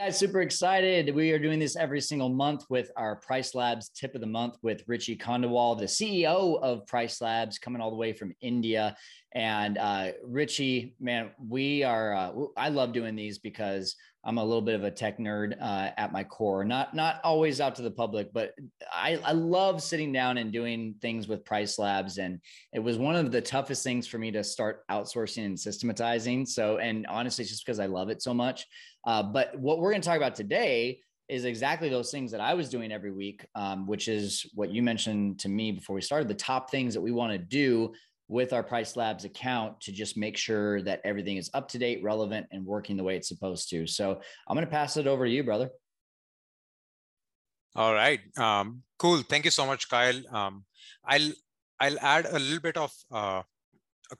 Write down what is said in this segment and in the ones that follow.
Guys, super excited. We are doing this every single month with our Price Labs tip of the month with Richie Khandelwal, the CEO of Price Labs, coming all the way from India. And uh, Richie, man, we are. Uh, I love doing these because I'm a little bit of a tech nerd uh, at my core. Not not always out to the public, but I, I love sitting down and doing things with Price Labs. And it was one of the toughest things for me to start outsourcing and systematizing. So, and honestly, just because I love it so much. Uh, but what we're going to talk about today is exactly those things that I was doing every week, um, which is what you mentioned to me before we started the top things that we want to do with our Price Labs account to just make sure that everything is up to date, relevant, and working the way it's supposed to. So I'm going to pass it over to you, brother. All right. Um, cool. Thank you so much, Kyle. Um, I'll I'll add a little bit of uh,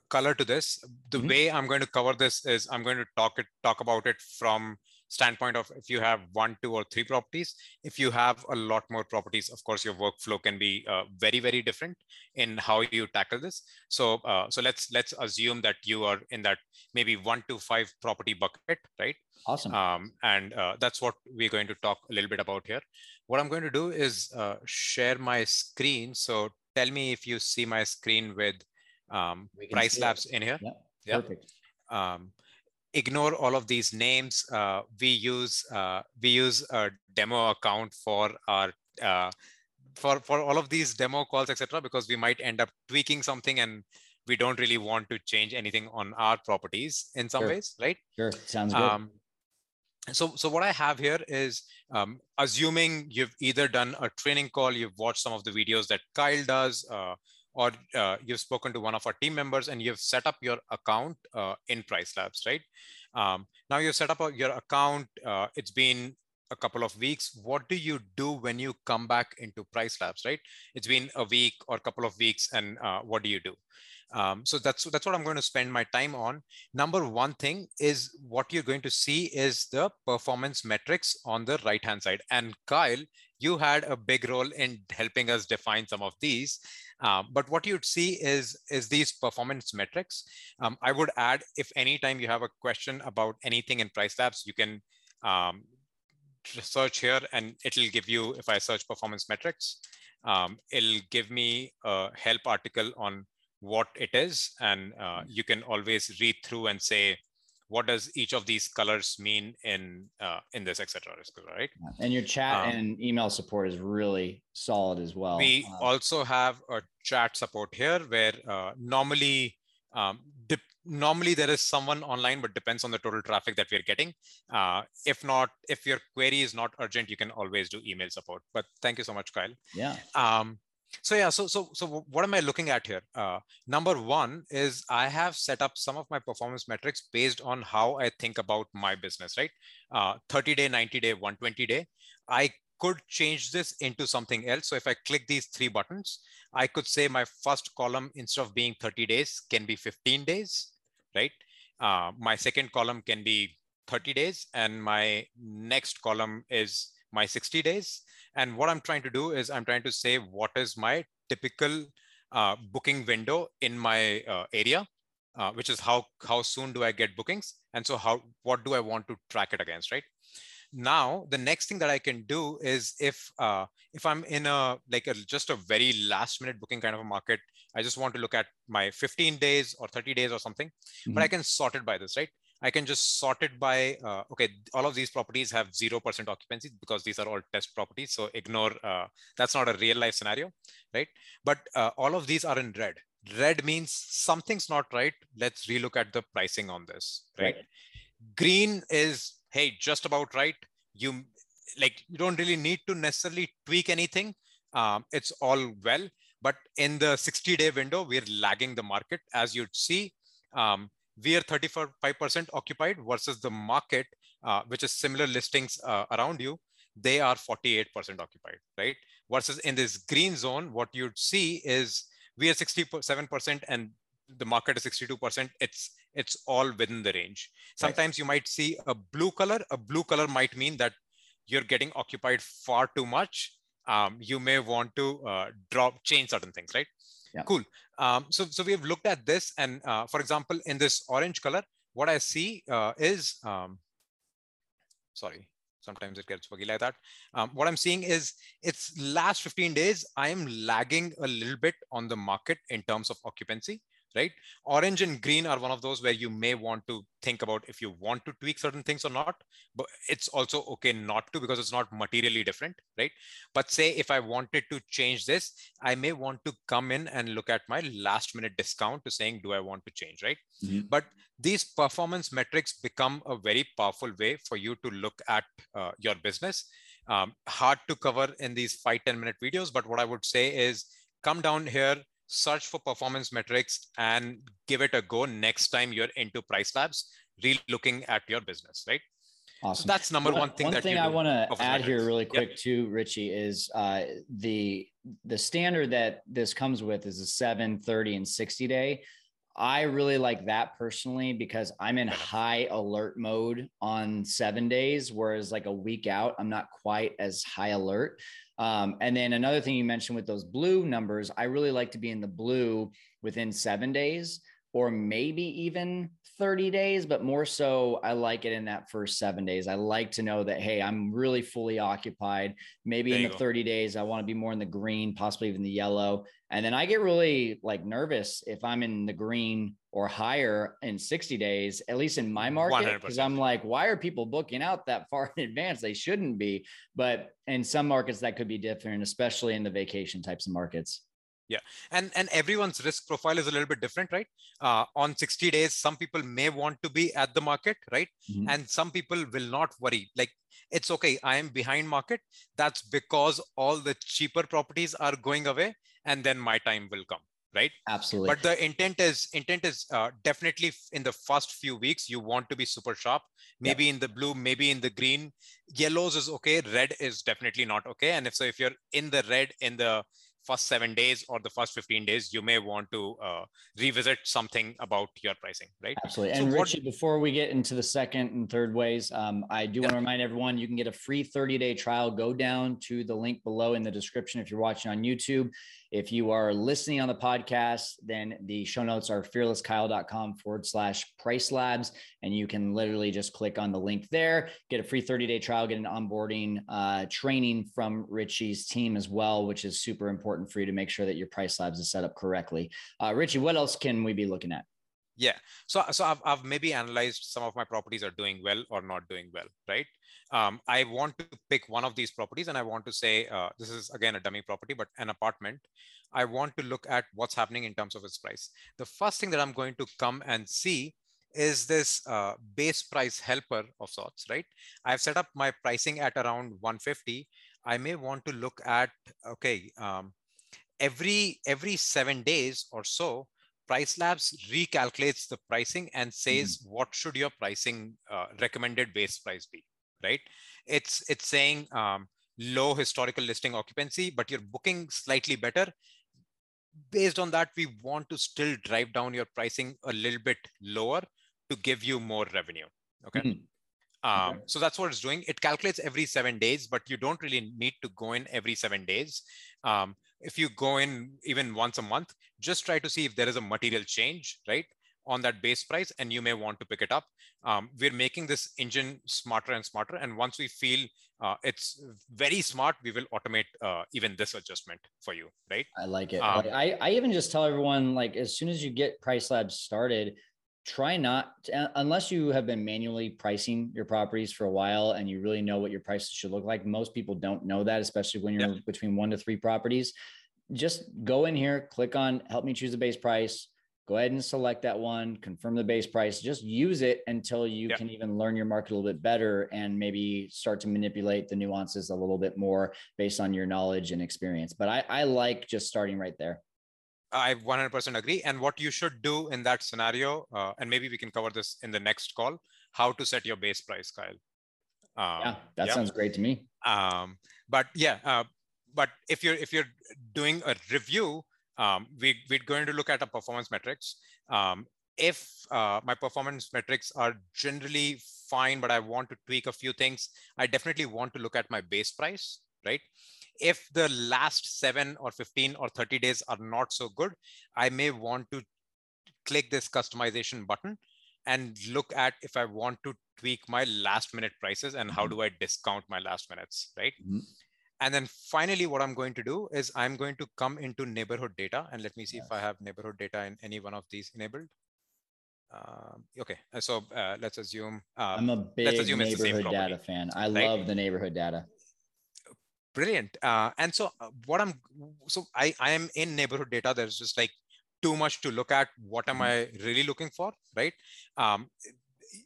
color to this. The mm-hmm. way I'm going to cover this is I'm going to talk it talk about it from standpoint of if you have one, two, or three properties. If you have a lot more properties, of course, your workflow can be uh, very, very different in how you tackle this. So, uh, so let's let's assume that you are in that maybe one to five property bucket, right? Awesome. Um, and uh, that's what we're going to talk a little bit about here. What I'm going to do is uh, share my screen. So tell me if you see my screen with um, Price Labs in here. Yeah, yeah. perfect. Um, ignore all of these names. Uh, we use uh, we use a demo account for our uh, for for all of these demo calls, etc. Because we might end up tweaking something and we don't really want to change anything on our properties in some sure. ways, right? Sure, sounds good. Um, so, so what I have here is um, assuming you've either done a training call, you've watched some of the videos that Kyle does, uh, or uh, you've spoken to one of our team members and you've set up your account uh, in Price Labs, right? Um, now you've set up your account. Uh, it's been a couple of weeks. What do you do when you come back into Price Labs, right? It's been a week or a couple of weeks, and uh, what do you do? Um, so that's that's what I'm going to spend my time on. Number one thing is what you're going to see is the performance metrics on the right hand side. And Kyle, you had a big role in helping us define some of these. Um, but what you'd see is, is these performance metrics. Um, I would add, if anytime you have a question about anything in Price Labs, you can um, search here and it'll give you, if I search performance metrics, um, it'll give me a help article on what it is. And uh, you can always read through and say, what does each of these colors mean in uh, in this etc right? And your chat um, and email support is really solid as well. We uh, also have a chat support here where uh, normally um, normally there is someone online but depends on the total traffic that we're getting. Uh, if not if your query is not urgent you can always do email support. But thank you so much kyle. Yeah. Um, so yeah so so so what am i looking at here? Uh, number one is i have set up some of my performance metrics based on how i think about my business right? Uh, 30 day 90 day 120 day. I could change this into something else so if i click these three buttons i could say my first column instead of being 30 days can be 15 days right uh, my second column can be 30 days and my next column is my 60 days. And what I'm trying to do is I'm trying to say what is my typical uh, booking window in my uh, area, uh, which is how how soon do I get bookings, and so how what do I want to track it against, right? Now the next thing that I can do is if uh, if I'm in a like a just a very last minute booking kind of a market, I just want to look at my 15 days or 30 days or something, mm-hmm. but I can sort it by this, right? I can just sort it by, uh, okay, all of these properties have 0% occupancy because these are all test properties. So ignore, uh, that's not a real life scenario, right? But uh, all of these are in red. Red means something's not right. Let's relook at the pricing on this, right? right. Green is, hey, just about right. You like, you don't really need to necessarily tweak anything. Um, it's all well, but in the 60 day window, we're lagging the market as you'd see. Um, we are 35% occupied versus the market, uh, which is similar listings uh, around you, they are 48% occupied, right? Versus in this green zone, what you'd see is we are 67% and the market is 62%. It's it's all within the range. Sometimes right. you might see a blue color. A blue color might mean that you're getting occupied far too much. Um, you may want to uh, drop change certain things, right? Yeah. Cool. Um, so, so we have looked at this and uh, for example, in this orange color, what I see uh, is, um, sorry, sometimes it gets buggy like that. Um, what I'm seeing is it's last 15 days, I am lagging a little bit on the market in terms of occupancy right? Orange and green are one of those where you may want to think about if you want to tweak certain things or not, but it's also okay not to because it's not materially different, right? But say if I wanted to change this, I may want to come in and look at my last minute discount to saying, do I want to change, right? Mm-hmm. But these performance metrics become a very powerful way for you to look at uh, your business. Um, hard to cover in these five ten minute videos, but what I would say is come down here, search for performance metrics and give it a go next time you're into price labs re-looking at your business right awesome so that's number one, one thing one thing i want to add metrics. here really quick yep. too richie is uh, the the standard that this comes with is a 7 30 and 60 day I really like that personally because I'm in high alert mode on seven days, whereas like a week out, I'm not quite as high alert. Um, and then another thing you mentioned with those blue numbers, I really like to be in the blue within seven days or maybe even 30 days, but more so, I like it in that first seven days. I like to know that, hey, I'm really fully occupied. Maybe there in the go. 30 days, I want to be more in the green, possibly even the yellow. And then I get really like nervous if I'm in the green or higher in 60 days, at least in my market, because I'm like, why are people booking out that far in advance? They shouldn't be. But in some markets, that could be different, especially in the vacation types of markets yeah. And and everyone's risk profile is a little bit different right? Uh, on 60 days some people may want to be at the market right? Mm-hmm. and some people will not worry. Like it's okay. I am behind market. That's because all the cheaper properties are going away and then my time will come right? Absolutely. But the intent is intent is uh, definitely in the first few weeks you want to be super sharp. Maybe in the blue maybe in the green. Yellows is okay. Red is definitely not okay. And if so if you're in the red in the first seven days or the first 15 days, you may want to uh, revisit something about your pricing, right? Absolutely. And so Richie, what, before we get into the second and third ways, um, I do yeah. want to remind everyone you can get a free 30 day trial. Go down to the link below in the description if you're watching on YouTube. If you are listening on the podcast, then the show notes are fearlesskyle.com forward slash price labs. And you can literally just click on the link there, get a free 30 day trial, get an onboarding uh, training from Richie's team as well, which is super important for you to make sure that your price labs is set up correctly. Uh, Richie, what else can we be looking at? Yeah. So, so I've, I've maybe analyzed some of my properties are doing well or not doing well, right? Um, I want to pick one of these properties and I want to say, uh, this is again a dummy property, but an apartment. I want to look at what's happening in terms of its price. The first thing that I'm going to come and see is this uh, base price helper of sorts, right? I've set up my pricing at around 150. I may want to look at, okay, um, every every seven days or so, Price Labs recalculates the pricing and says mm-hmm. what should your pricing uh, recommended base price be, right? It's it's saying um, low historical listing occupancy, but you're booking slightly better. Based on that, we want to still drive down your pricing a little bit lower to give you more revenue. Okay. Mm-hmm. Um, okay. So that's what it's doing. It calculates every seven days, but you don't really need to go in every seven days. Um, if you go in even once a month, just try to see if there is a material change, right? on that base price and you may want to pick it up. Um, we're making this engine smarter and smarter. And once we feel uh, it's very smart, we will automate uh, even this adjustment for you, right? I like it. Um, I, I even just tell everyone, like, as soon as you get Price Labs started, try not to, unless you have been manually pricing your properties for a while and you really know what your prices should look like most people don't know that especially when you're yeah. between one to three properties just go in here click on help me choose the base price go ahead and select that one confirm the base price just use it until you yeah. can even learn your market a little bit better and maybe start to manipulate the nuances a little bit more based on your knowledge and experience but i, I like just starting right there I 100% agree. And what you should do in that scenario, uh, and maybe we can cover this in the next call, how to set your base price, Kyle. Um, yeah, that yeah. sounds great to me. Um, but yeah, uh, but if you're if you're doing a review, um, we we're going to look at a performance metrics. Um, if uh, my performance metrics are generally fine, but I want to tweak a few things, I definitely want to look at my base price, right? If the last seven or 15 or 30 days are not so good, I may want to click this customization button and look at if I want to tweak my last minute prices and how mm-hmm. do I discount my last minutes, right? Mm-hmm. And then finally, what I'm going to do is I'm going to come into neighborhood data and let me see yes. if I have neighborhood data in any one of these enabled. Uh, okay, so uh, let's assume. Uh, I'm a big neighborhood data fan. I right? love the neighborhood data. Brilliant. Uh, and so uh, what I'm, so I, I am in neighborhood data. There's just like too much to look at. What am. I really looking for, right? Um,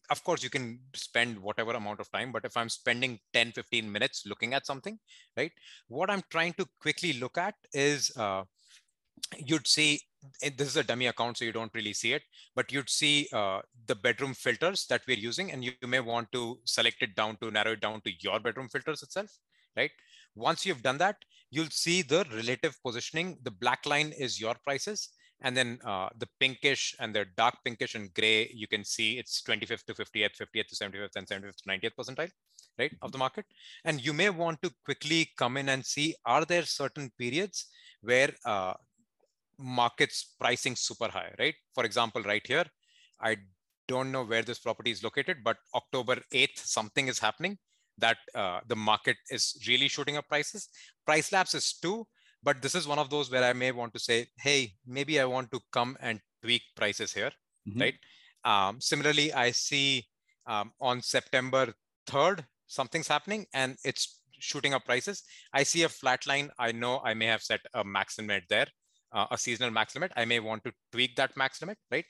of course you can spend whatever amount of time but if i'm spending 10 15 minutes looking at something right what i'm trying to quickly look at is uh, you'd see this is a dummy account so you don't really see it but you'd see uh, the bedroom filters that we're using and you, you may want to select it down to narrow it down to your bedroom filters itself right once you've done that you'll see the relative positioning the black line is your prices and then uh, the pinkish and the dark pinkish and gray, you can see it's 25th to 50th, 50th to 75th, and 75th to 90th percentile, right, of the market. And you may want to quickly come in and see, are there certain periods where uh, markets pricing super high, right? For example, right here, I don't know where this property is located, but October 8th, something is happening that uh, the market is really shooting up prices. Price Labs is two, but this is one of those where I may want to say, hey, maybe I want to come and tweak prices here, mm-hmm. right? Um, similarly, I see um, on September 3rd, something's happening and it's shooting up prices. I see a flat line. I know I may have set a max limit there, uh, a seasonal max limit. I may want to tweak that max limit, right?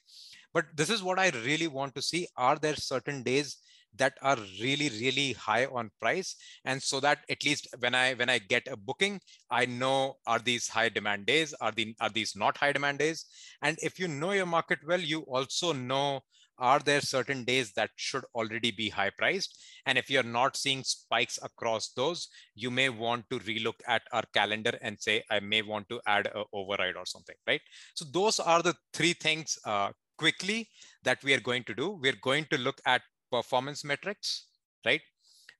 But this is what I really want to see. Are there certain days that are really really high on price. And so that at least when i when i get a booking i know are these high demand days? Are the are these not high demand days? And if you know your market well you also know are there certain days that should already be high priced? And if you're not seeing spikes across those you may want to relook at our calendar and say i may want to add a override or something right? So those are the three things uh, quickly that we are going to do. We're going to look at performance metrics, right?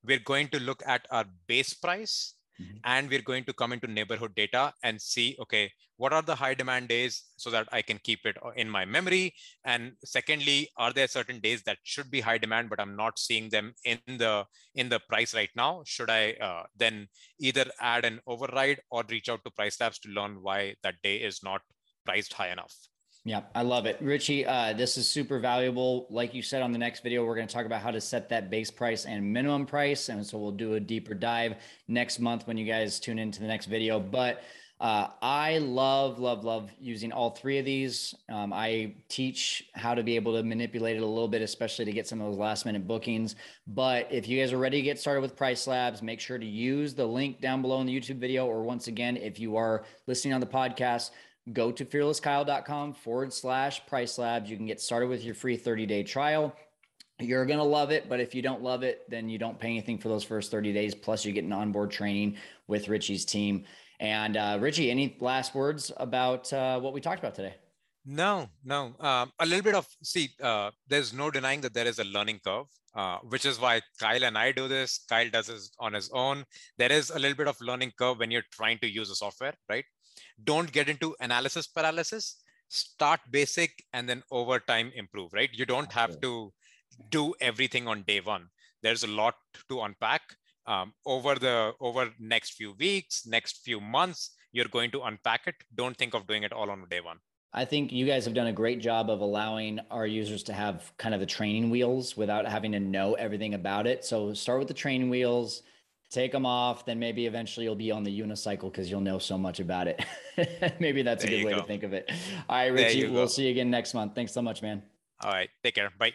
We're going to look at our base price mm-hmm. and we're going to come into neighborhood data and see, okay, what are the high demand days so that I can keep it in my memory? And secondly, are there certain days that should be high demand, but I'm not seeing them in the in the price right now? Should I uh, then either add an override or reach out to Price Labs to learn why that day is not priced high enough? Yeah, I love it. Richie, uh, this is super valuable. Like you said on the next video, we're going to talk about how to set that base price and minimum price. And so we'll do a deeper dive next month when you guys tune into the next video. But uh, I love, love, love using all three of these. Um, I teach how to be able to manipulate it a little bit, especially to get some of those last minute bookings. But if you guys are ready to get started with Price Labs, make sure to use the link down below in the YouTube video. Or once again, if you are listening on the podcast, go to fearlesskyle.com forward slash price labs. You can get started with your free 30 day trial. You're going to love it, but if you don't love it, then you don't pay anything for those first 30 days. Plus, you get an onboard training with Richie's team. And uh, Richie, any last words about uh, what we talked about today? No, no. Um, a little bit of see. Uh, there's no denying that there is a learning curve, uh, which is why Kyle and I do this. Kyle does this on his own. There is a little bit of learning curve when you're trying to use a software, right? Don't get into analysis paralysis. Start basic and then over time improve right? You don't have to do everything on day one. There's a lot to unpack. Um, over the over next few weeks next few months you're going to unpack it. Don't think of doing it all on day one. I think you guys have done a great job of allowing our users to have kind of the training wheels without having to know everything about it. So start with the training wheels, take them off then maybe eventually you'll be on the unicycle because you'll know so much about it. Maybe that's there a good way go. to think of it. All right richie we'll go. see you again next month. Thanks so much man. All right take care. Bye